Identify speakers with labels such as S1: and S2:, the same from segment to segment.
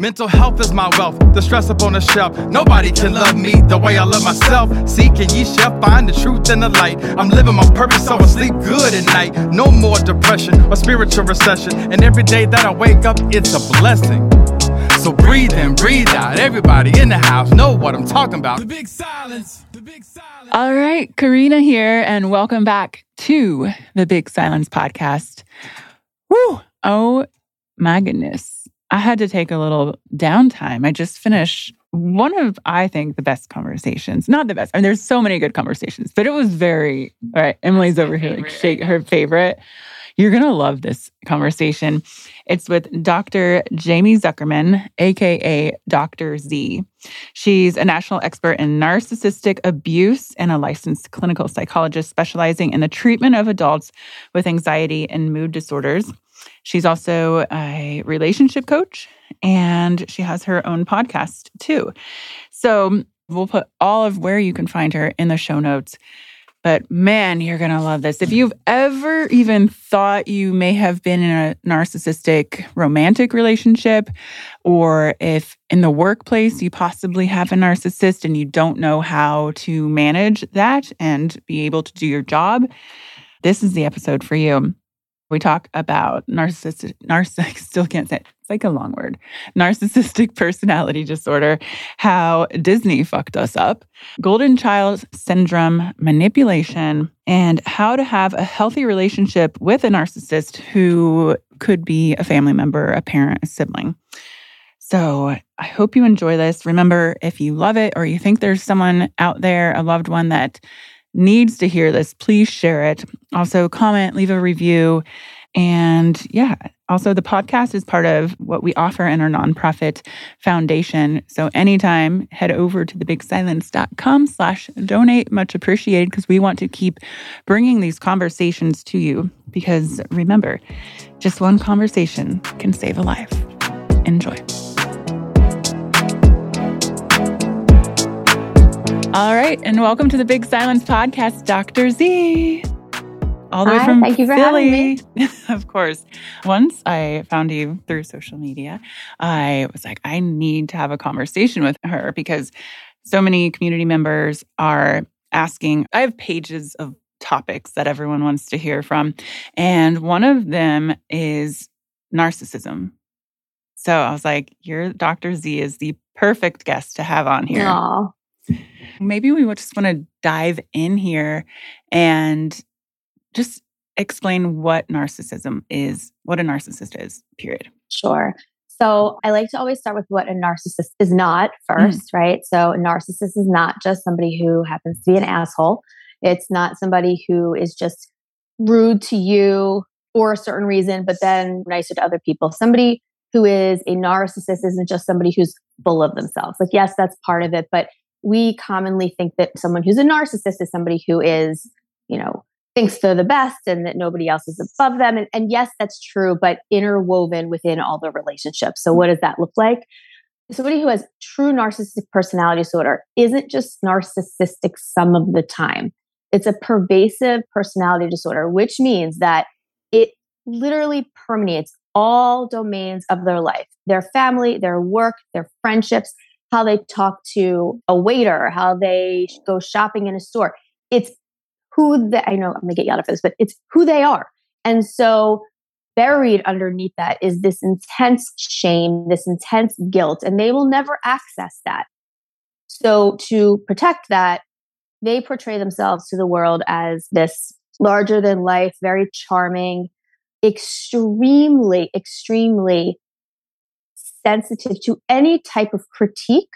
S1: Mental health is my wealth, the stress up on the shelf. Nobody can love me the way I love myself. Seek and ye shall find the truth and the light. I'm living my purpose, so I sleep good at night. No more depression or spiritual recession. And every day that I wake up, it's a blessing. So breathe in, breathe out. Everybody in the house know what I'm talking about. The big silence. The big
S2: silence. All right, Karena here, and welcome back to the Big Silence Podcast. Woo! Oh my goodness. I had to take a little downtime. I just finished one of, I think, the best conversations. Not the best. I mean, there's so many good conversations, but it was very, all right, Emily's over here, like shake her favorite. You're going to love this conversation. It's with Dr. Jaime Zuckerman, AKA Dr. Z. She's a national expert in narcissistic abuse and a licensed clinical psychologist specializing in the treatment of adults with anxiety and mood disorders. She's also a relationship coach and she has her own podcast too. So we'll put all of where you can find her in the show notes. But man, you're going to love this. If you've ever even thought you may have been in a narcissistic romantic relationship, or if in the workplace you possibly have a narcissist and you don't know how to manage that and be able to do your job, this is the episode for you. We talk about narcissistic, narcissistic, still can't say it. It's like a long word. Narcissistic personality disorder, how Disney fucked us up, golden child syndrome, manipulation, and how to have a healthy relationship with a narcissist who could be a family member, a parent, a sibling. So I hope you enjoy this. Remember, if you love it or you think there's someone out there, a loved one that needs to hear this, please share it. Also, comment, leave a review. And yeah, also the podcast is part of what we offer in our nonprofit foundation. So anytime, head over to thebigsilence.com slash donate. Much appreciated because we want to keep bringing these conversations to you. Because remember, just one conversation can save a life. Enjoy. All right, and welcome to the Big Silence Podcast, Dr. Z. All the
S3: Hi,
S2: way from
S3: thank you for
S2: Philly. Having me. of course. Once I found you through social media, I was like, I need to have a conversation with her because so many community members are asking. I have pages of topics that everyone wants to hear from. And one of them is narcissism. So I was like, your Dr. Z is the perfect guest to have on here.
S3: Aww.
S2: Maybe we would just want to dive in here and just explain what narcissism is, what a narcissist is, period.
S3: Sure. So I like to always start with what a narcissist is not 1st mm. right? So a narcissist is not just somebody who happens to be an asshole. It's not somebody who is just rude to you for a certain reason, but then nicer to other people. Somebody who is a narcissist isn't just somebody who's full of themselves. Like, yes, that's part of it, but we commonly think that someone who's a narcissist is somebody who is, you know, thinks they're the best and that nobody else is above them. And, and yes, that's true, but interwoven within all the relationships. So, what does that look like? Somebody who has true narcissistic personality disorder isn't just narcissistic some of the time. It's a pervasive personality disorder, which means that it literally permeates all domains of their life their family, their work, their friendships, how they talk to a waiter, how they go shopping in a store. It's who the, I know I'm gonna get yelled at for this, but it's who they are. And so buried underneath that is this intense shame, this intense guilt, and they will never access that. So to protect that, they portray themselves to the world as this larger than life, very charming, extremely, extremely sensitive to any type of critique,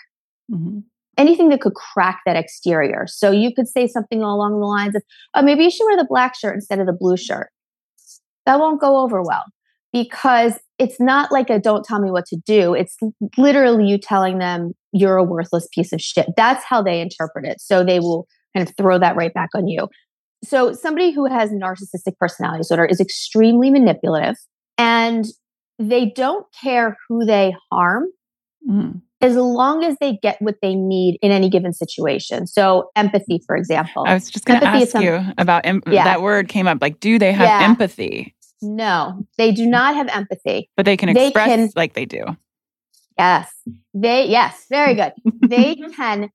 S3: mm-hmm. anything that could crack that exterior. So you could say something along the lines of, oh, maybe you should wear the black shirt instead of the blue shirt. That won't go over well because it's not like a don't tell me what to do. It's literally you telling them you're a worthless piece of shit. That's how they interpret it. So they will kind of throw that right back on you. So somebody who has narcissistic personality disorder is extremely manipulative and they don't care who they harm mm. as long as they get what they need in any given situation. So empathy, for example.
S2: I was just going to ask some, you about em- yeah. that word came up. Like, do they have yeah. empathy?
S3: No, they do not have empathy.
S2: But they can express they can, like they do.
S3: Yes. They yes, very good. they can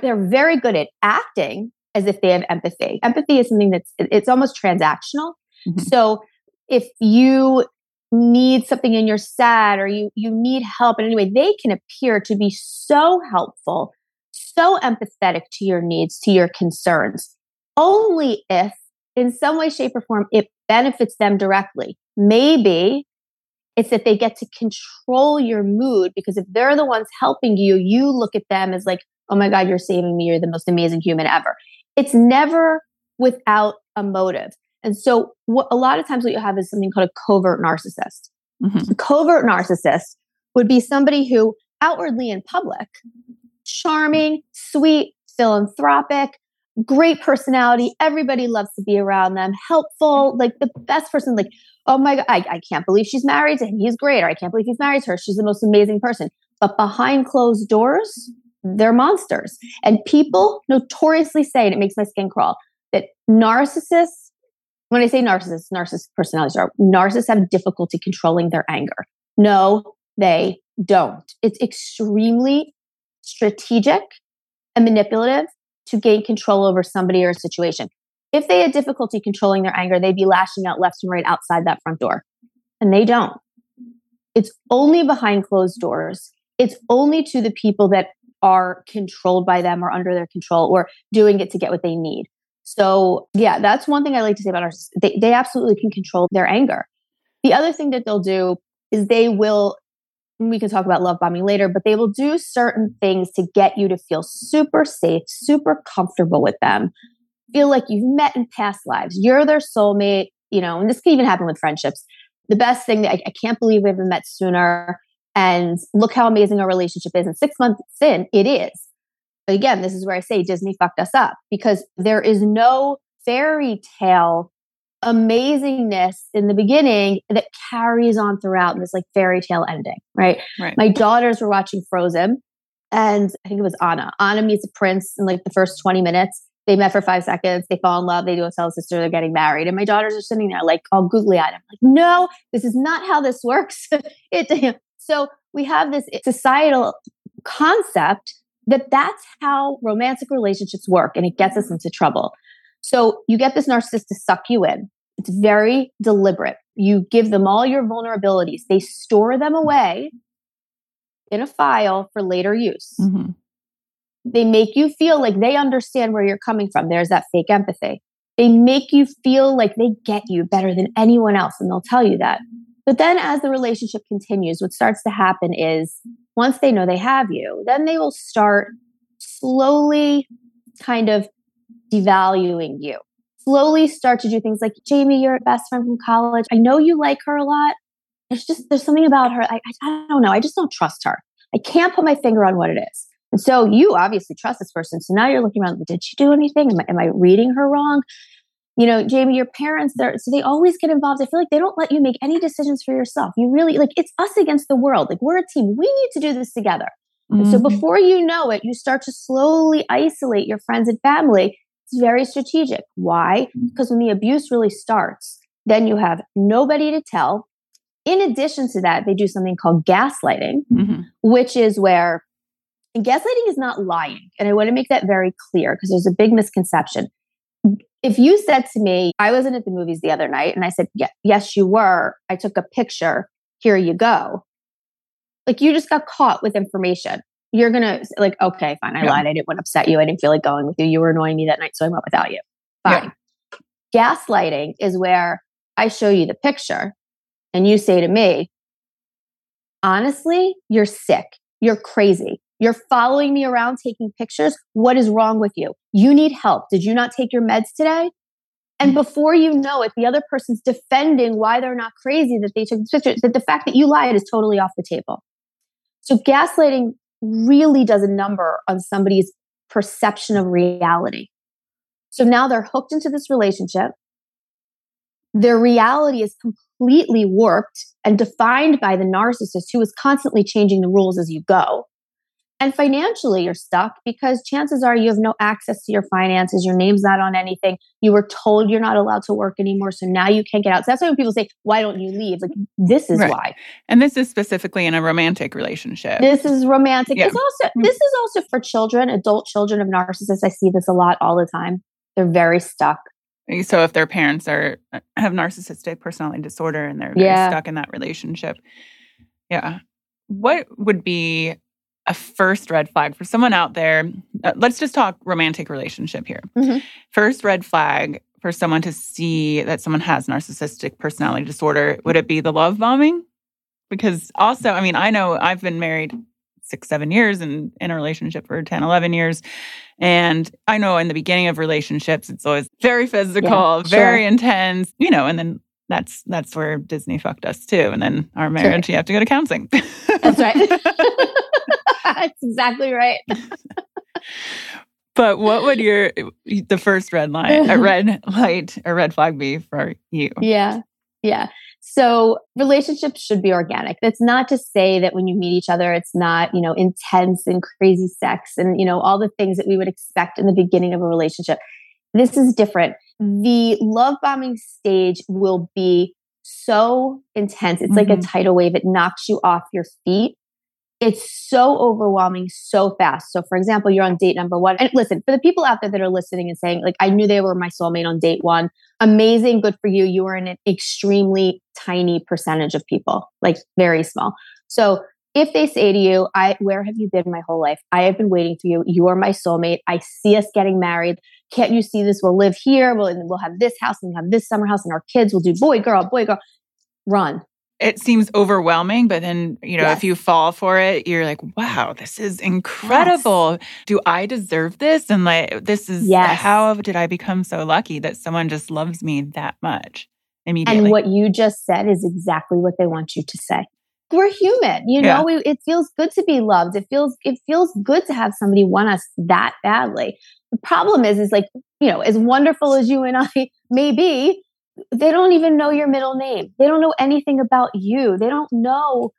S3: they're very good at acting as if they have empathy. Empathy is something that's it's almost transactional. Mm-hmm. So if you need something and you're sad or you you need help in any way, they can appear to be so helpful, so empathetic to your needs, to your concerns. Only if in some way, shape, or form it benefits them directly. Maybe it's that they get to control your mood because if they're the ones helping you, you look at them as like, oh my God, you're saving me. You're the most amazing human ever. It's never without a motive. And so, what, a lot of times, what you have is something called a covert narcissist. Mm-hmm. A covert narcissist would be somebody who, outwardly in public, charming, sweet, philanthropic, great personality. Everybody loves to be around them, helpful, like the best person. Like, oh my God, I, I can't believe she's married to him. He's great. Or I can't believe he's married to her. She's the most amazing person. But behind closed doors, they're monsters. And people notoriously say, and it makes my skin crawl, that narcissists, when I say narcissists, narcissist personalities are narcissists have difficulty controlling their anger. No, they don't. It's extremely strategic and manipulative to gain control over somebody or a situation. If they had difficulty controlling their anger, they'd be lashing out left and right outside that front door. And they don't. It's only behind closed doors. It's only to the people that are controlled by them or under their control or doing it to get what they need. So, yeah, that's one thing I like to say about our they, they absolutely can control their anger. The other thing that they'll do is they will we can talk about love bombing later, but they will do certain things to get you to feel super safe, super comfortable with them, feel like you've met in past lives. You're their soulmate, you know, and this can even happen with friendships. The best thing that I, I can't believe we haven't met sooner. And look how amazing our relationship is. And six months in, it is. But again, this is where I say Disney fucked us up because there is no fairy tale amazingness in the beginning that carries on throughout in this like fairy tale ending, right? right? My daughters were watching Frozen and I think it was Anna. Anna meets a prince in like the first 20 minutes. They met for five seconds. They fall in love. They do a tell sister they're getting married. And my daughters are sitting there like all googly eyed. I'm like, no, this is not how this works. it, so we have this societal concept that that's how romantic relationships work and it gets us into trouble. So you get this narcissist to suck you in. It's very deliberate. You give them all your vulnerabilities, they store them away in a file for later use. Mm-hmm. They make you feel like they understand where you're coming from. There's that fake empathy. They make you feel like they get you better than anyone else, and they'll tell you that. But then, as the relationship continues, what starts to happen is once they know they have you, then they will start slowly kind of devaluing you slowly start to do things like Jamie, you're a best friend from college. I know you like her a lot. There's just there's something about her. I, I don't know. I just don't trust her. I can't put my finger on what it is. And so you obviously trust this person. So now you're looking around. Did she do anything? Am I, am I reading her wrong? You know, Jamie, your parents, they're so they always get involved. I feel like they don't let you make any decisions for yourself. You really like it's us against the world. Like we're a team. We need to do this together. Mm-hmm. so before you know it, you start to slowly isolate your friends and family it's very strategic. Why? Mm-hmm. Because when the abuse really starts, then you have nobody to tell. in addition to that, they do something called gaslighting,
S2: Mhm.
S3: which is where gaslighting is not lying. And I want to make that very clear because there's a big misconception. If you said to me, I wasn't at the movies the other night, and I said, yeah, Yes, you were. I took a picture. Here you go. Like you just got caught with information. You're going to, like, okay, fine. I
S2: Yeah.
S3: lied. I didn't want to upset you. I didn't feel like going with you. You were annoying me that night. So I went without you.
S2: Yeah.
S3: Fine. Gaslighting is where I show you the picture and you say to me, honestly, you're sick. You're crazy. You're following me around taking pictures. What is wrong with you? You need help. Did you not take your meds today? And mm-hmm. before you know it, the other person's defending why they're not crazy that they took the pictures, that the fact that you lied is totally off the table. So gaslighting really does a number on somebody's perception of reality. So now they're hooked into this relationship. Their reality is completely warped and defined by the narcissist who is constantly changing the rules as you go. And financially, you're stuck because chances are you have no access to your finances. Your name's not on anything. You were told you're not allowed to work anymore. So now you can't get out. So that's why when people say, Why don't you leave? Like, this is
S2: Right.
S3: why.
S2: And this is specifically in a romantic relationship.
S3: This is romantic.
S2: Yeah.
S3: It's also
S2: Mm.
S3: this is also for children, adult children of narcissists. I see this a lot all the time. They're very stuck.
S2: So if their parents are uh, have narcissistic personality disorder and they're
S3: Yeah.
S2: stuck in that relationship, yeah, what would be a first red flag for someone out there? Uh, let's just talk romantic relationship here.
S3: Mhm.
S2: First red flag for someone to see that someone has narcissistic personality disorder would it be the love bombing? Because also, I mean, I know I've been married six, seven years and in a relationship for 10, 11 years. And I know in the beginning of relationships, it's always very physical,
S3: Yeah,
S2: very intense, you know, and then that's that's where Disney fucked us too. And then our marriage, you have to go to counseling.
S3: That's right. That's exactly right.
S2: but what would your the first red line, a red light, a red flag be for you?
S3: Yeah. Yeah. So relationships should be organic. That's not to say that when you meet each other, it's not, you know, intense and crazy sex and, you know, all the things that we would expect in the beginning of a relationship. This is different. The love bombing stage will be so intense. It's like a
S2: Mhm.
S3: tidal wave. It knocks you off your feet. It's so overwhelming so fast. So, for example, you're on date number one. And listen, for the people out there that are listening and saying, like, I knew they were my soulmate on date one, amazing, good for you. You are in an extremely tiny percentage of people, like very small. So, if they say to you, I where have you been my whole life? I have been waiting for you. You are my soulmate. I see us getting married. Can't you see this? We'll live here. We'll, we'll have this house and we'll have this summer house and our kids will do boy, girl, boy, girl. Run.
S2: It seems overwhelming, but then, you know,
S3: Yes.
S2: if you fall for it, you're like, wow, this is incredible. Do I deserve this? And like, this is
S3: Yes.
S2: how did I become so lucky that someone just loves me that much immediately?
S3: And what you just said is exactly what they want you to say. We're human, you
S2: Yeah.
S3: know. We, it feels good to be loved. It feels it feels good to have somebody want us that badly. The problem is, is like you know, as wonderful as you and I may be, they don't even know your middle name. They don't know anything about you. They don't know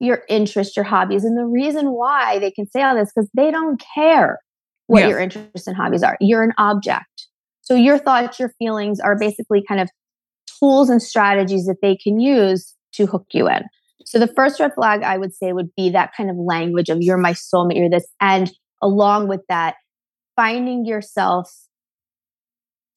S3: your interests, your hobbies, and the reason why they can say all this because they don't care what your interests and hobbies are. You're an object. So your thoughts, your feelings are basically kind of tools and strategies that they can use to hook you in. So the first red flag I would say would be that kind of language of you're my soulmate, you're this. And along with that, finding yourself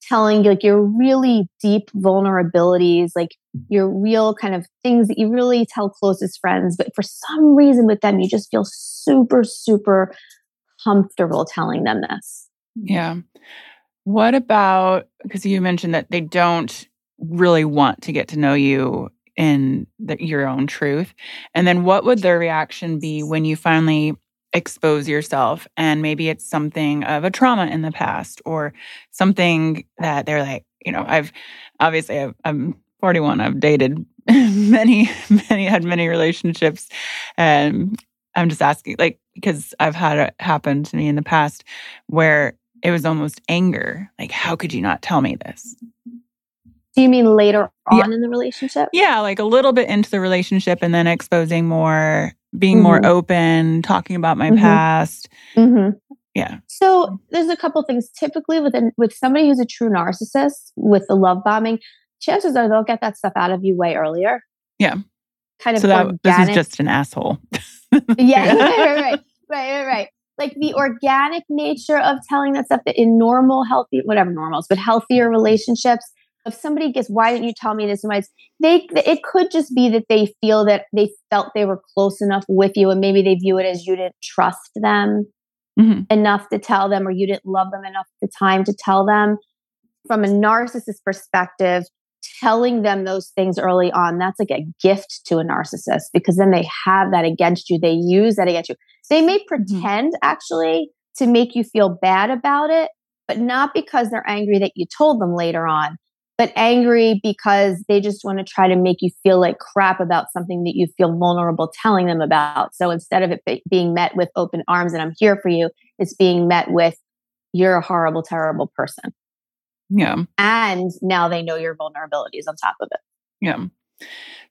S3: telling like your really deep vulnerabilities, like your real kind of things that you really tell closest friends. But for some reason with them, you just feel super, super comfortable telling them this.
S2: yeah. What about, because you mentioned that they don't really want to get to know you in the, your own truth. And then what would their reaction be when you finally expose yourself and maybe it's something of a trauma in the past or something that they're like you know i've obviously I've, i'm 41 i've dated many many had many relationships and i'm just asking like because i've had it happen to me in the past where it was almost anger like how could you not tell me this
S3: Do you mean later
S2: Yeah.
S3: on in the relationship?
S2: yeah like a little bit into the relationship and then exposing more being more
S3: Mhm.
S2: open talking about my
S3: Mhm.
S2: past
S3: Mm-hmm.
S2: yeah
S3: So there's a couple things. Typically, with an, with somebody who's a true narcissist with the love bombing, chances are they'll get that stuff out of you way earlier.
S2: Yeah.
S3: kind of
S2: so that this is just an asshole.
S3: yeah, right, right, right, right, right. Like the organic nature of telling that stuff that in normal, healthy, whatever normals, but healthier relationships, if somebody gets, why didn't you tell me this? Why they, it could just be that they feel that they felt they were close enough with you, and maybe they view it as you didn't trust them mm-hmm. enough to tell them, or you didn't love them enough the time to tell them. From a narcissist perspective, telling them those things early on, that's like a gift to a narcissist because then they have that against you. They use that against you. They may mm-hmm. pretend mm-hmm. actually to make you feel bad about it, but not because they're angry that you told them later on, but angry because they just want to try to make you feel like crap about something that you feel vulnerable telling them about. So instead of it be- being met with open arms and I'm here for you, it's being met with you're a horrible, terrible person.
S2: Yeah.
S3: And now they know your vulnerabilities on top of it.
S2: Yeah.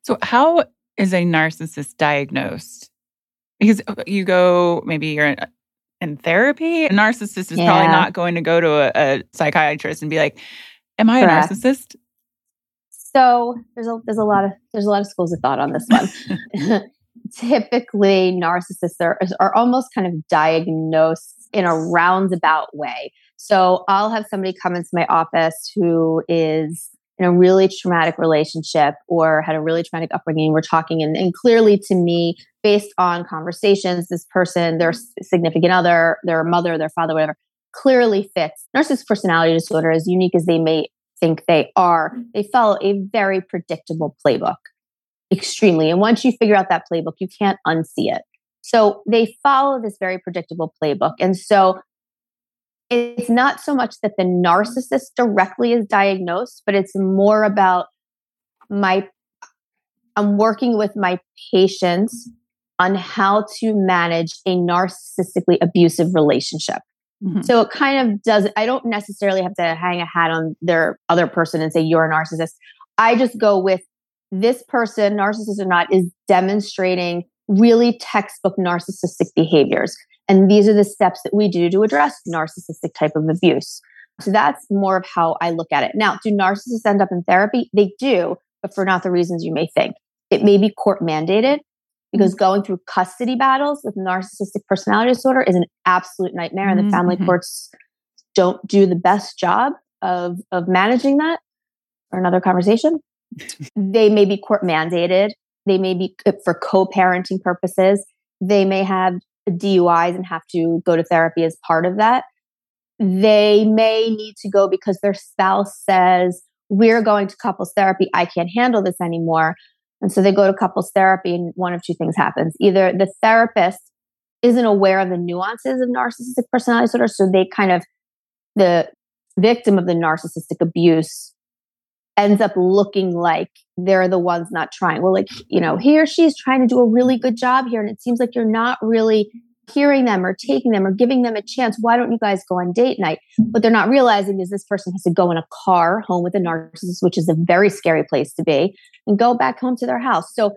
S2: So, how is a narcissist diagnosed? Because uh, you go, maybe you're in, in therapy. A narcissist is yeah. probably not going to go to a, a, psychiatrist and be like, "Am I Correct. a narcissist?"
S3: So there's a there's a lot of there's a lot of schools of thought on this one. Typically, narcissists are, are almost kind of diagnosed in a roundabout way. So I'll have somebody come into my office who is in a really traumatic relationship or had a really traumatic upbringing. We're talking, and, and clearly to me, based on conversations, this person, their significant other, their mother, their father, whatever, clearly fits. Narcissistic personality disorder, as unique as they may think they are, they follow a very predictable playbook, extremely. And once you figure out that playbook, you can't unsee it. So they follow this very predictable playbook. And so it's not so much that the narcissist directly is diagnosed, but it's more about my, I'm working with my patients on how to manage a narcissistically abusive relationship. Mm-hmm. So it kind of does, I don't necessarily have to hang a hat on their other person and say, you're a narcissist. I just go with this person, narcissist or not, is demonstrating really textbook narcissistic behaviors. And these are the steps that we do to address narcissistic type of abuse. So that's more of how I look at it. Now, do narcissists end up in therapy? They do, but for not the reasons you may think. It may be court mandated because mm-hmm. going through custody battles with narcissistic personality disorder is an absolute nightmare, and the family mm-hmm. courts don't do the best job of of managing that. For another conversation, they may be court mandated. They may be uh, for co-parenting purposes. They may have DUIs and have to go to therapy as part of that. They may need to go because their spouse says, We're going to couples therapy. I can't handle this anymore. And so they go to couples therapy, and one of two things happens. Either the therapist isn't aware of the nuances of narcissistic personality disorder, so they kind of, the victim of the narcissistic abuse ends up looking like they're the ones not trying. Well, like, you know, he or she's trying to do a really good job here, and it seems like you're not really hearing them or taking them or giving them a chance. Why don't you guys go on date night? What they're not realizing is this person has to go in a car home with a narcissist, which is a very scary place to be, and go back home to their house. So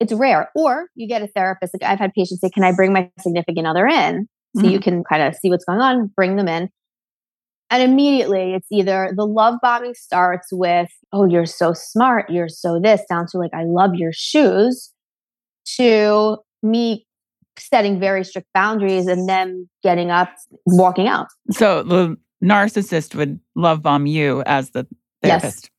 S3: it's rare. Or you get a therapist. Like I've had patients say, Can I bring my significant other in? So mm-hmm. you can kind of see what's going on, bring them in. And immediately it's either the love bombing starts with, oh, you're so smart, you're so this, down to like, I love your shoes, to me setting very strict boundaries and then getting up, walking out.
S2: So the narcissist would love bomb you as the therapist.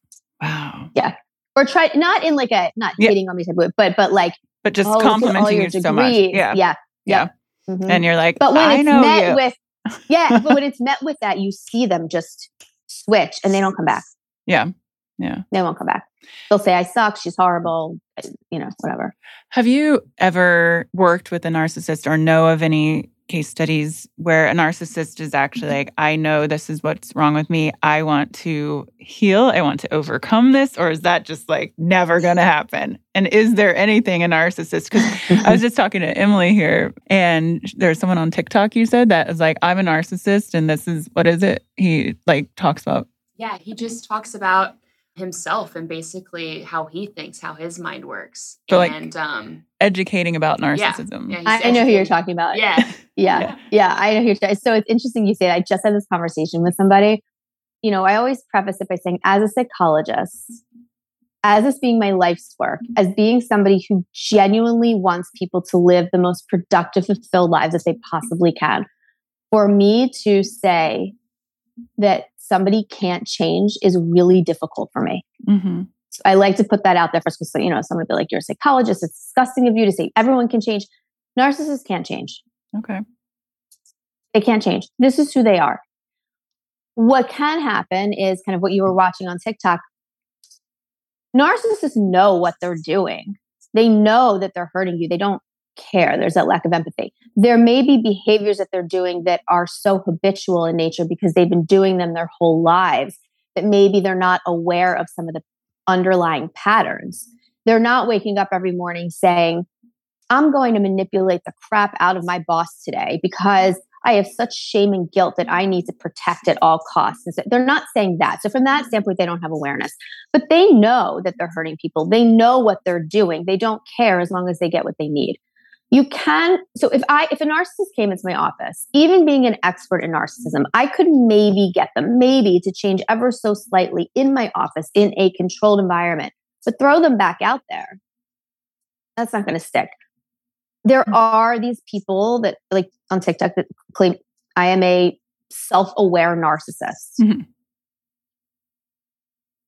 S3: Yes. Wow. Yeah. Or try not in like a not yeah. hitting on me type of but but like
S2: but just oh, complimenting you degrees. so much. Yeah.
S3: Yeah. Yeah.
S2: yeah. Mm-hmm. And you're like, but when I it's met you.
S3: with yeah, but when it's met with that, you see them just switch and they don't come back.
S2: Yeah. Yeah.
S3: They won't come back. They'll say, I suck. She's horrible. You know, whatever.
S2: Have you ever worked with a narcissist or know of any case studies where a narcissist is actually like, I know this is what's wrong with me. I want to heal. I want to overcome this. Or is that just like never going to happen? And is there anything a narcissist? Because I was just talking to Emily here, and there's someone on TikTok you said that is like, I'm a narcissist, and this is what is it? He like talks about.
S4: Yeah, he just talks about himself and basically how he thinks, how his mind works.
S2: So
S4: and
S2: um, educating about narcissism.
S3: Yeah, yeah I, I, know who you're talking about.
S4: Yeah.
S3: yeah. yeah. Yeah. I know who you're So it's interesting you say that. I just had this conversation with somebody. You know, I always preface it by saying, as a psychologist, as this being my life's work, as being somebody who genuinely wants people to live the most productive, fulfilled lives that they possibly can, for me to say that somebody can't change is really difficult for me. Mm-hmm. So I like to put that out there first because, you know, someone would be like, you're a psychologist. It's disgusting of you to say everyone can change. Narcissists can't change.
S2: Okay.
S3: They can't change. This is who they are. What can happen is kind of what you were watching on TikTok. Narcissists know what they're doing. They know that they're hurting you. They don't care. There's that lack of empathy. There may be behaviors that they're doing that are so habitual in nature because they've been doing them their whole lives that maybe they're not aware of some of the underlying patterns. They're not waking up every morning saying, I'm going to manipulate the crap out of my boss today because I have such shame and guilt that I need to protect at all costs. So they're not saying that. So, from that standpoint, they don't have awareness, but they know that they're hurting people. They know what they're doing. They don't care as long as they get what they need. You can, so if I, if a narcissist came into my office, even being an expert in narcissism, I could maybe get them, maybe to change ever so slightly in my office in a controlled environment, but throw them back out there. That's not going to stick there mm. are these people that like on TikTok that claim I am a self-aware narcissist. Mm-hmm.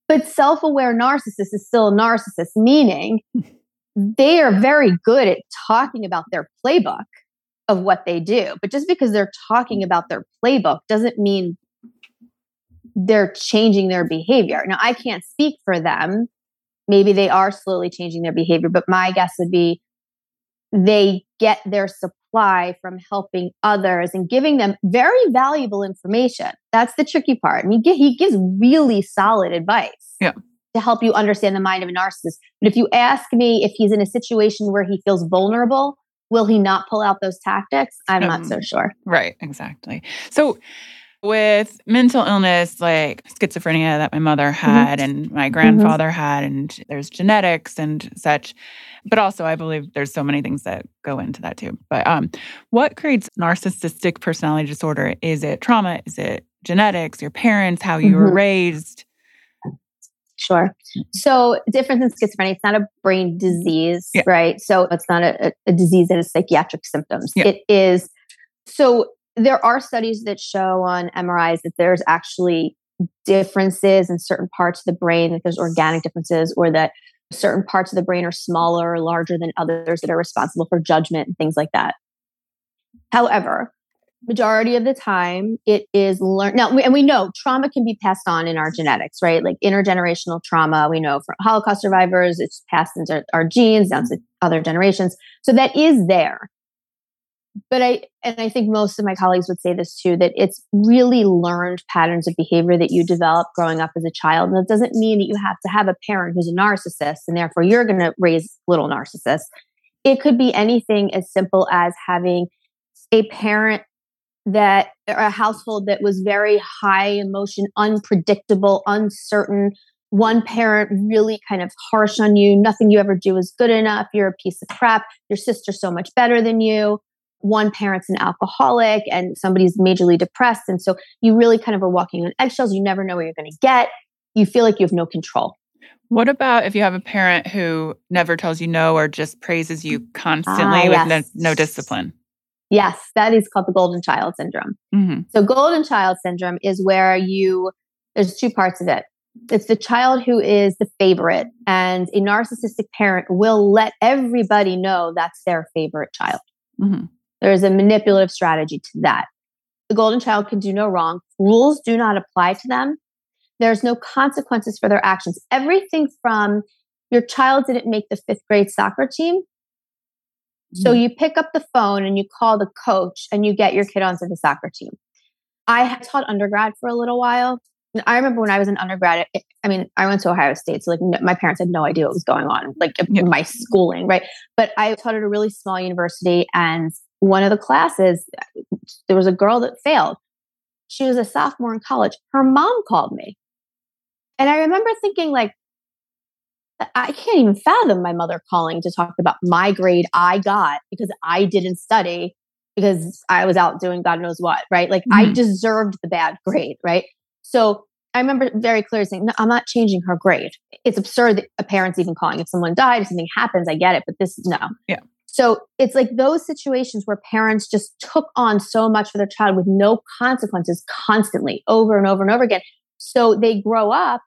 S3: But self-aware narcissist is still a narcissist, meaning they are very good at talking about their playbook of what they do. But just because they're talking about their playbook doesn't mean they're changing their behavior. Now, I can't speak for them. Maybe they are slowly changing their behavior, but my guess would be they get their supply from helping others and giving them very valuable information. That's the tricky part. I mean, he gives really solid advice.
S2: Yeah.
S3: To help you understand the mind of a narcissist. But if you ask me if he's in a situation where he feels vulnerable, will he not pull out those tactics? I'm um, not so sure.
S2: Right, exactly. So with mental illness like schizophrenia that my mother mm-hmm. had mm-hmm. and my mm-hmm. grandfather mm-hmm. had and there's genetics and such but also i believe there's so many things that go into that too but um what creates narcissistic personality disorder is it trauma is it genetics your parents how you mm-hmm. were raised
S3: Sure. So, different than schizophrenia, it's not a brain disease, yeah. right? So, it's not a, a, disease that has psychiatric symptoms. Yeah. It is. So, there are studies that show on MRIs that there's actually differences in certain parts of the brain, that there's organic differences, or that certain parts of the brain are smaller or larger than others that are responsible for judgment and things like that. However, majority of the time it is learned now and we know trauma can be passed on in our genetics right like intergenerational trauma we know from holocaust survivors it's passed into our genes down to other generations so that is there but I and I think most of my colleagues would say this too that it's really learned patterns of behavior that you develop growing up as a child. And it doesn't mean that you have to have a parent who's a narcissist and therefore you're going to raise little narcissists. It could be anything as simple as having a parent that a household that was very high emotion, unpredictable, uncertain. One parent really kind of harsh on you. Nothing you ever do is good enough. You're a piece of crap. Your sister's so much better than you one parent's an alcoholic and somebody's majorly depressed. And so you really kind of are walking on eggshells. You never know where you're going to get. You feel like you have no control.
S2: What about if you have a parent who never tells you no or just praises you constantly ah, with no, no, discipline?
S3: Yes, that is called the golden child syndrome. Mm-hmm. So, golden child syndrome is where you, there's two parts of it. It's the child who is the favorite, and a narcissistic parent will let everybody know that's their favorite child. Mm-hmm. There is a manipulative strategy to that. The golden child can do no wrong. Rules do not apply to them. There's no consequences for their actions. Everything from your child didn't make the fifth grade soccer team. So mm. you pick up the phone and you call the coach and you get your kid onto the soccer team. I taught undergrad for a little while. And I remember when I was an undergrad, I mean, I went to Ohio State, so like my parents had no idea what was going on, like yeah. my schooling, right? But I taught at a really small university, and one of the classes, there was a girl that failed. She was a sophomore in college. Her mom called me. And I remember thinking, like, I can't even fathom my mother calling to talk about my grade I got because I didn't study because I was out doing God knows what, right? Like, mm-hmm. I deserved the bad grade, right? So I remember very clearly saying, no, I'm not changing her grade. It's absurd that a parent's even calling. If someone died, if something happens, I get it, but this, is no.
S2: Yeah.
S3: So it's like those situations where parents just took on so much for their child with no consequences constantly over and over and over again. So they grow up.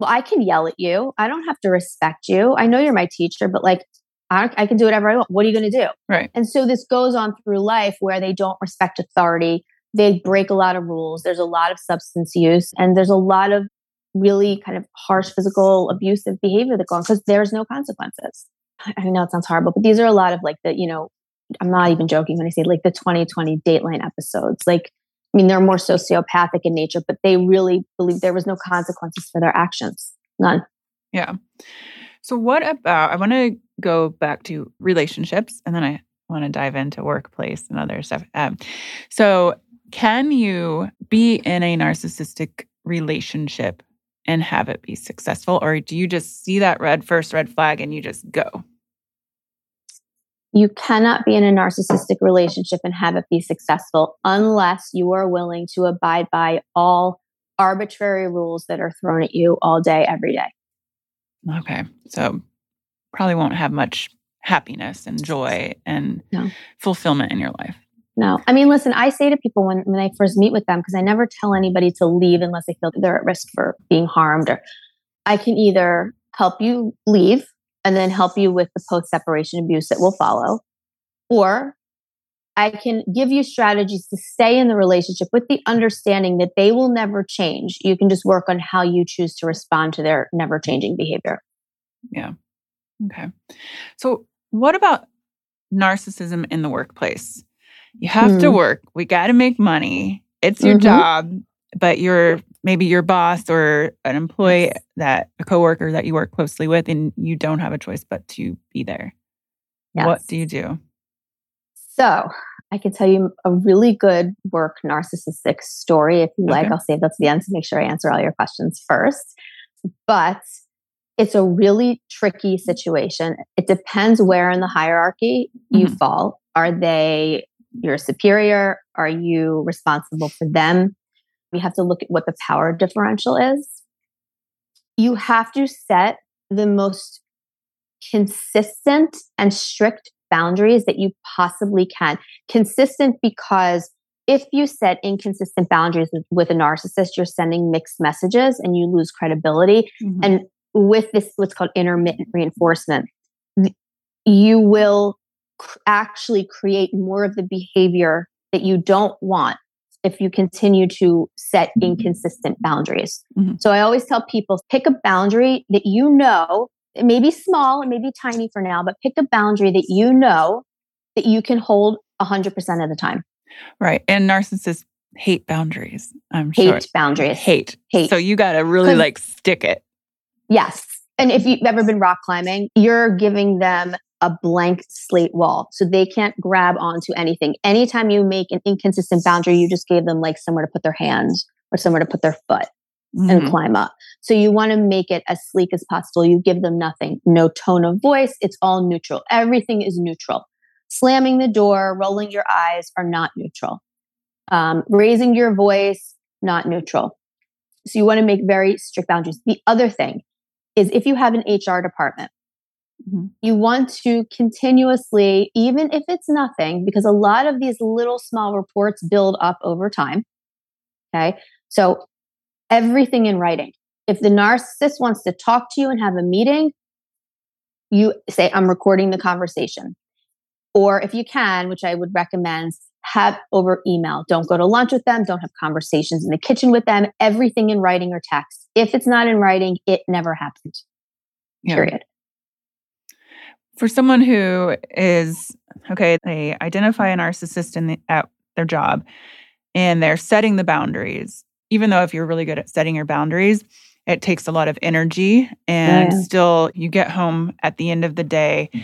S3: Well, I can yell at you. I don't have to respect you. I know you're my teacher, but like, I, I can do whatever I want. What are you going to do?
S2: Right.
S3: And so this goes on through life where they don't respect authority. They break a lot of rules. There's a lot of substance use and there's a lot of really kind of harsh physical abusive behavior that goes on because there's no consequences. I know it sounds horrible, but these are a lot of like the, you know, I'm not even joking when I say like the 2020 Dateline episodes. Like, I mean, they're more sociopathic in nature, but they really believe there was no consequences for their actions. None.
S2: Yeah. So, what about? I want to go back to relationships, and then I want to dive into workplace and other stuff. Um, so, can you be in a narcissistic relationship and have it be successful, or do you just see that red first red flag and you just go?
S3: You cannot be in a narcissistic relationship and have it be successful unless you are willing to abide by all arbitrary rules that are thrown at you all day, every day.
S2: Okay. So probably won't have much happiness and joy and
S3: No.
S2: fulfillment in your life.
S3: No. I mean, listen, I say to people when, when I first meet with them, because I never tell anybody to leave unless they feel they're at risk for being harmed, or I can either help you leave and then help you with the post separation abuse that will follow, or I can give you strategies to stay in the relationship with the understanding that they will never change. You can just work on how you choose to respond to their never changing behavior.
S2: Yeah. Okay. So, what about narcissism in the workplace? You have to
S3: Hmm.
S2: work. We got to make money. It's your
S3: Mhm.
S2: job, but you're maybe your boss or an employee that a coworker that you work closely with, and you don't have a choice but to be there. What do you do?
S3: So I can tell you a really good work narcissistic story if you like. I'll save that to the end to make sure I answer all your questions first. But it's a really tricky situation. It depends where in the hierarchy you
S2: Mhm.
S3: fall. Are they your superior? Are you responsible for them? You have to look at what the power differential is. You have to set the most consistent and strict boundaries that you possibly can. Consistent because if you set inconsistent boundaries with, with a narcissist, you're sending mixed messages and you lose credibility.
S2: Mhm.
S3: And with this, what's called intermittent reinforcement, you will actually create more of the behavior that you don't want if you continue to set inconsistent boundaries.
S2: Mhm.
S3: So I always tell people pick a boundary that you know, it may be small, it may be tiny for now, but pick a boundary that you know that you can hold 100% of the time.
S2: Right. And narcissists hate boundaries. I'm
S3: Hate
S2: sure.
S3: Hate boundaries.
S2: Hate.
S3: Hate.
S2: So you got to really like stick it.
S3: Yes. And if you've ever been rock climbing, you're giving them a blank slate wall. So they can't grab onto anything. Anytime you make an inconsistent boundary, you just gave them like somewhere to put their hand or somewhere to put their foot and
S2: Mhm.
S3: climb up. So you want to make it as sleek as possible. You give them nothing, no tone of voice. It's all neutral. Everything is neutral. Slamming the door, rolling your eyes are not neutral. Um, raising your voice, not neutral. So you want to make very strict boundaries. The other thing is if you have an HR department,
S2: Mhm.
S3: you want to continuously, even if it's nothing, because a lot of these little small reports build up over time. Okay. So everything in writing. If the narcissist wants to talk to you and have a meeting, you say, I'm recording the conversation. Or if you can, which I would recommend, have over email. Don't go to lunch with them. Don't have conversations in the kitchen with them. Everything in writing or text. If it's not in writing, it never happened.
S2: Yeah.
S3: Period.
S2: For someone who is okay, they identify a narcissist in the, at their job and they're setting the boundaries. Even though if you're really good at setting your boundaries, it takes a lot of energy and
S3: Yeah.
S2: still you get home at the end of the day mm.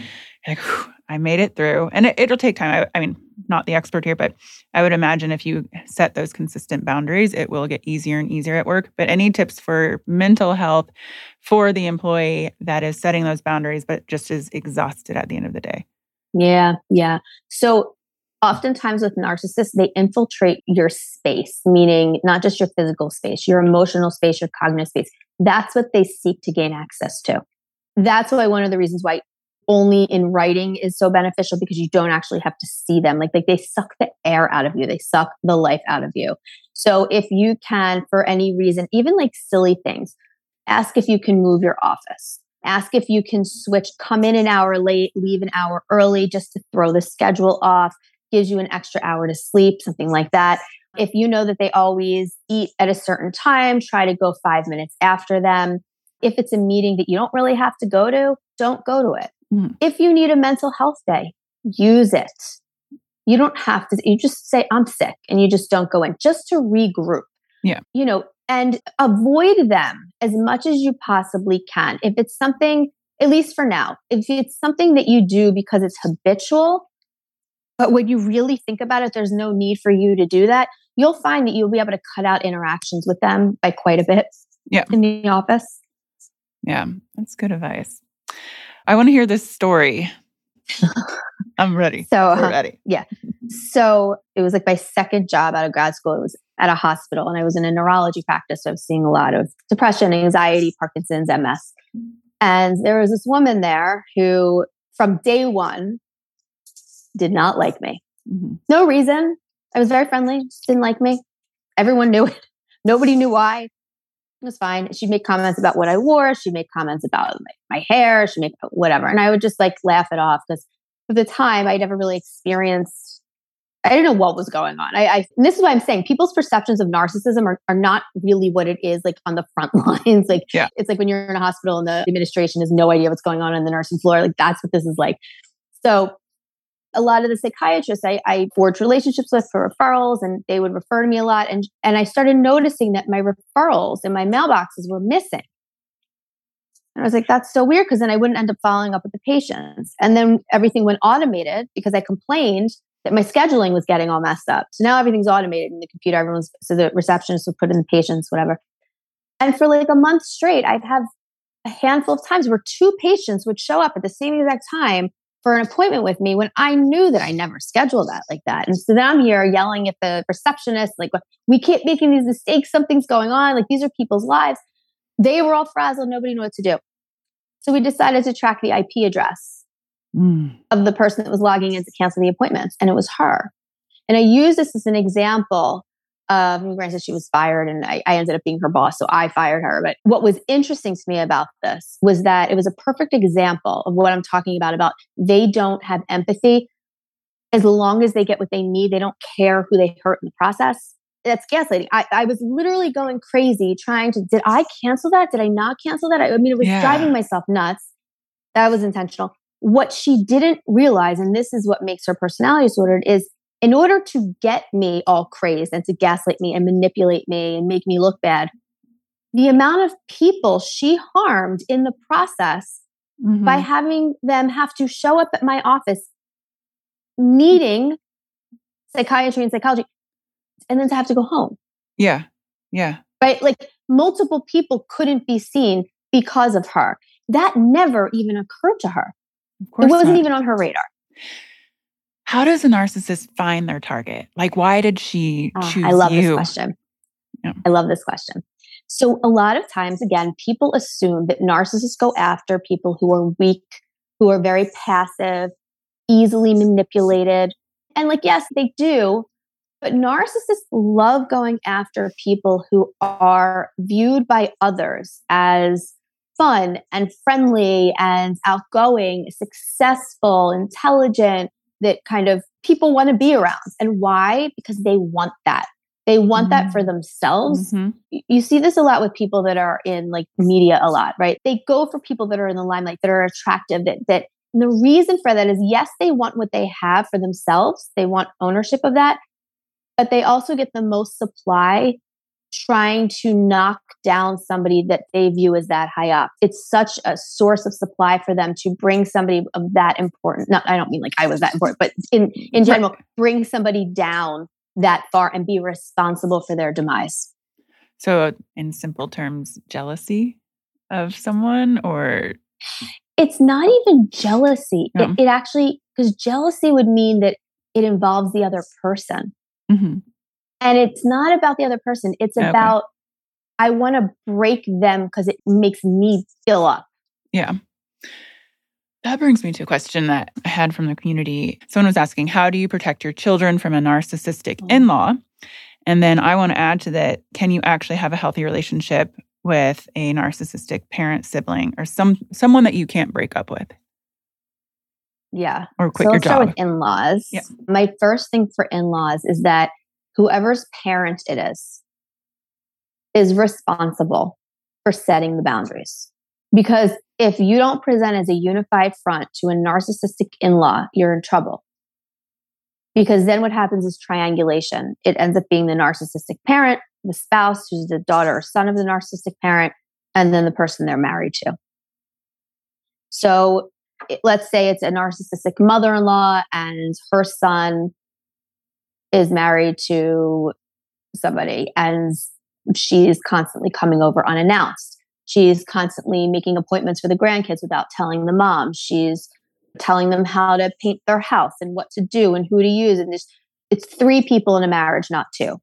S2: like "Whew, i made it through and it, it'll take time I, I mean not the expert here but i would imagine if you set those consistent boundaries it will get easier and easier at work but any tips for mental health for the employee that is setting those boundaries but just is exhausted at the end of the day
S3: Yeah, yeah. So oftentimes with narcissists, they infiltrate your space, meaning not just your physical space, your emotional space, your cognitive space. That's what they seek to gain access to. That's why one of the reasons why only in writing is so beneficial because you don't actually have to see them. Like, like they suck the air out of you, they suck the life out of you. So if you can, for any reason, even like silly things, ask if you can move your office. Ask if you can switch, come in an hour late, leave an hour early just to throw the schedule off, gives you an extra hour to sleep, something like that. If you know that they always eat at a certain time, try to go five minutes after them. If it's a meeting that you don't really have to go to, don't go to it. Mm. If you need a mental health day, use it. You don't have to, you just say, I'm sick, and you just don't go in just to regroup.
S2: Yeah.
S3: You know, and avoid them as much as you possibly can. If it's something, at least for now, if it's something that you do because it's habitual, but when you really think about it, there's no need for you to do that. You'll find that you'll be able to cut out interactions with them by quite a bit
S2: yeah.
S3: in the office.
S2: Yeah, that's good advice. I want to hear this story. I'm ready.
S3: So
S2: We're ready.
S3: Yeah. So it was like my second job out of grad school. It was at a hospital, and I was in a neurology practice. So I was seeing a lot of depression, anxiety, Parkinson's, MS. And there was this woman there who, from day one, did not like me. Mm-hmm. No reason. I was very friendly, just didn't like me. Everyone knew it. Nobody knew why. It was fine. She'd make comments about what I wore. She'd make comments about my, my hair. She'd make whatever. And I would just like laugh it off because at the time I'd never really experienced, I didn't know what was going on. I, I this is why I'm saying people's perceptions of narcissism are, are not really what it is like on the front lines. like
S2: yeah.
S3: it's like when you're in a hospital and the administration has no idea what's going on in the nursing floor. Like that's what this is like. So a lot of the psychiatrists I, I forged relationships with for referrals and they would refer to me a lot. And, and I started noticing that my referrals and my mailboxes were missing. And I was like, that's so weird because then I wouldn't end up following up with the patients. And then everything went automated because I complained that my scheduling was getting all messed up. So now everything's automated in the computer. Everyone's so the receptionist would put in the patients, whatever. And for like a month straight, I'd have a handful of times where two patients would show up at the same exact time for an appointment with me when I knew that I never scheduled that like that. And so then I'm here yelling at the receptionist, like, we keep making these mistakes. Something's going on. Like, these are people's lives. They were all frazzled. Nobody knew what to do. So we decided to track the IP address mm. of the person that was logging in to cancel the appointments. And it was her. And I use this as an example um, granted, she was fired and I, I ended up being her boss, so I fired her. But what was interesting to me about this was that it was a perfect example of what I'm talking about about they don't have empathy. As long as they get what they need, they don't care who they hurt in the process. That's gaslighting. I, I was literally going crazy trying to, did I cancel that? Did I not cancel that? I, I mean, it was yeah. driving myself nuts. That was intentional. What she didn't realize, and this is what makes her personality disordered, is in order to get me all crazed and to gaslight me and manipulate me and make me look bad, the amount of people she harmed in the process mm-hmm. by having them have to show up at my office needing psychiatry and psychology and then to have to go home.
S2: Yeah. Yeah.
S3: Right? Like multiple people couldn't be seen because of her. That never even occurred to her. It wasn't not. even on her radar.
S2: How does a narcissist find their target? Like, why did she oh, choose I
S3: love
S2: you?
S3: this question. Yeah. I love this question. So, a lot of times, again, people assume that narcissists go after people who are weak, who are very passive, easily manipulated. And, like, yes, they do. But narcissists love going after people who are viewed by others as fun and friendly and outgoing, successful, intelligent, that kind of people want to be around. And why? Because they want that. They want mm-hmm. that for themselves. Mm-hmm. You see this a lot with people that are in like media a lot, right? They go for people that are in the limelight that are attractive that that the reason for that is yes, they want what they have for themselves. They want ownership of that, but they also get the most supply trying to knock down somebody that they view as that high up. It's such a source of supply for them to bring somebody of that important. Not, I don't mean like I was that important, but in in general, right. bring somebody down that far and be responsible for their demise.
S2: So, in simple terms, jealousy of someone, or
S3: it's not even jealousy. It, it actually because jealousy would mean that it involves the other person.
S2: Mm-hmm.
S3: And it's not about the other person. It's
S2: Okay.
S3: about, I want to break them because it makes me fill up.
S2: Yeah. That brings me to a question that I had from the community. Someone was asking, How do you protect your children from a narcissistic mm. in law? And then I want to add to that can you actually have a healthy relationship with a narcissistic parent, sibling, or some someone that you can't break up with
S3: Yeah.
S2: or quit
S3: so
S2: your
S3: let's start
S2: job?
S3: with in-laws.
S2: Yeah.
S3: My first thing for in-laws is that whoever's parent it is is responsible for setting the boundaries. Because if you don't present as a unified front to a narcissistic in-law, you're in trouble. Because then what happens is triangulation. It ends up being the narcissistic parent, the spouse who's the daughter or son of the narcissistic parent, and then the person they're married to. So let's say it's a narcissistic mother-in-law and her son is married to somebody and she's constantly coming over unannounced. She's constantly making appointments for the grandkids without telling the mom. She's telling them how to paint their house and what to do and who to use. And it's three people in a marriage not two.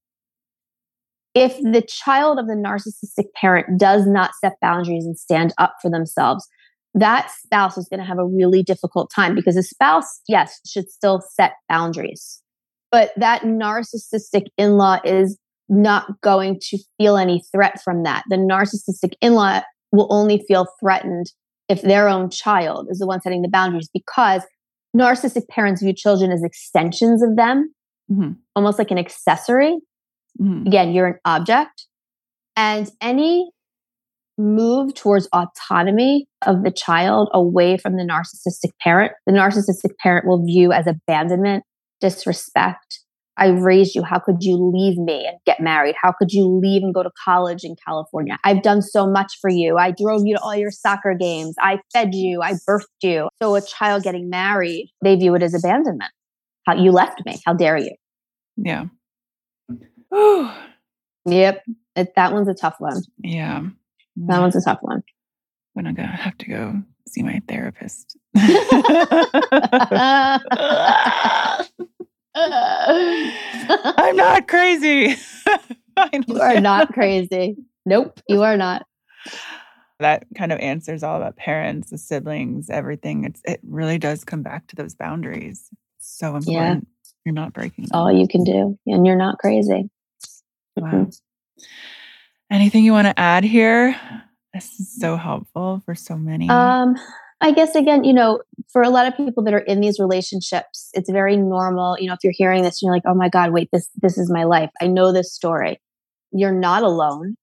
S3: If the child of the narcissistic parent does not set boundaries and stand up for themselves that spouse is going to have a really difficult time because the spouse, yes, should still set boundaries. But that narcissistic in law is not going to feel any threat from that. The narcissistic in law will only feel threatened if their own child is the one setting the boundaries because narcissistic parents view children as extensions of them,
S2: Mhm.
S3: almost like an accessory
S2: Mhm.
S3: again, you're an object. And any move towards autonomy of the child away from the narcissistic parent, the narcissistic parent will view as abandonment, disrespect. I raised you. How could you leave me and get married? How could you leave and go to college in California? I've done so much for you. I drove you to all your soccer games. I fed you. I birthed you. So a child getting married, they view it as abandonment. How you left me. How dare you?
S2: Yeah.
S3: Yep. It, that one's a tough one.
S2: yeah.
S3: That mm. one's a tough one.
S2: When I'm gonna have to go see my therapist. I'm not crazy.
S3: you are not crazy. Nope, you are not.
S2: That kind of answers all about parents, the siblings, everything. It's it really does come back to those boundaries. So important. You're not breaking them.
S3: All you can do, and you're not crazy.
S2: Wow. Anything you want to add here? This is so helpful for so many.
S3: Um, I guess again, you know, for a lot of people that are in these relationships, it's very normal. You know, if you're hearing this you're like, "Oh my God, wait this this is my life. I know this story." You're not alone.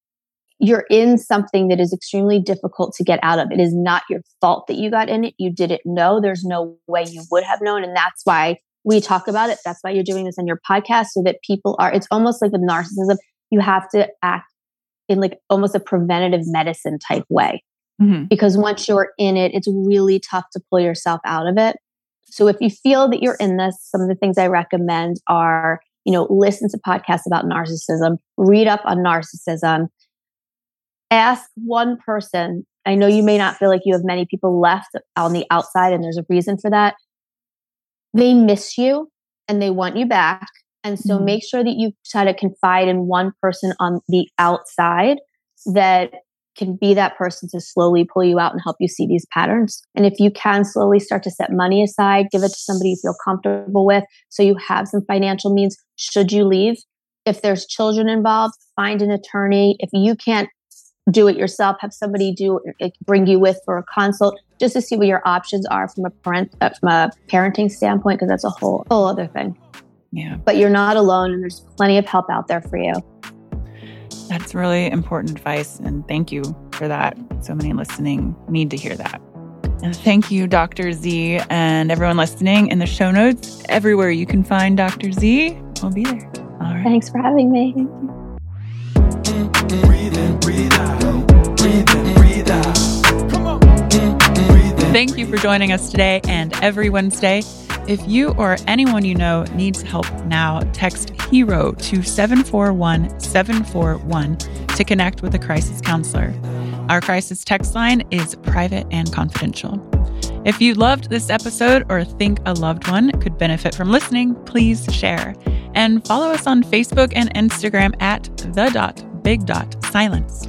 S3: You're in something that is extremely difficult to get out of. It is not your fault that you got in it. You didn't know. There's no way you would have known, and that's why we talk about it. That's why you're doing this on your podcast, so that people are. It's almost like with narcissism. You have to act in like almost a preventative medicine type way
S2: Mhm.
S3: because once you're in it, it's really tough to pull yourself out of it. So if you feel that you're in this, some of the things I recommend are, you know, listen to podcasts about narcissism, read up on narcissism, ask one person. I know you may not feel like you have many people left on the outside, and there's a reason for that. They miss you and they want you back. And so
S2: Mhm.
S3: make sure that you try to confide in one person on the outside that can be that person to slowly pull you out and help you see these patterns. And if you can slowly start to set money aside, give it to somebody you feel comfortable with so you have some financial means should you leave. If there's children involved, find an attorney. If you can't do it yourself, have somebody do like, bring you with for a consult just to see what your options are from a parent uh, from a parenting standpoint because that's a whole whole other thing.
S2: Yeah.
S3: But you're not alone and there's plenty of help out there for you.
S2: That's really important advice. And thank you for that. So many listening need to hear that. And thank you, Dr. Z, and everyone listening in the show notes. Everywhere you can find Dr. Z, I'll be there. All right.
S3: Thanks for having me.
S1: Breathe in, breathe out.
S2: Thank you for joining us today and every Wednesday. If you or anyone you know needs help now, text HERO to 741 741 to connect with a crisis counselor. Our crisis text line is private and confidential. If you loved this episode or think a loved one could benefit from listening, please share. And follow us on Facebook and Instagram at the dot big dot silence.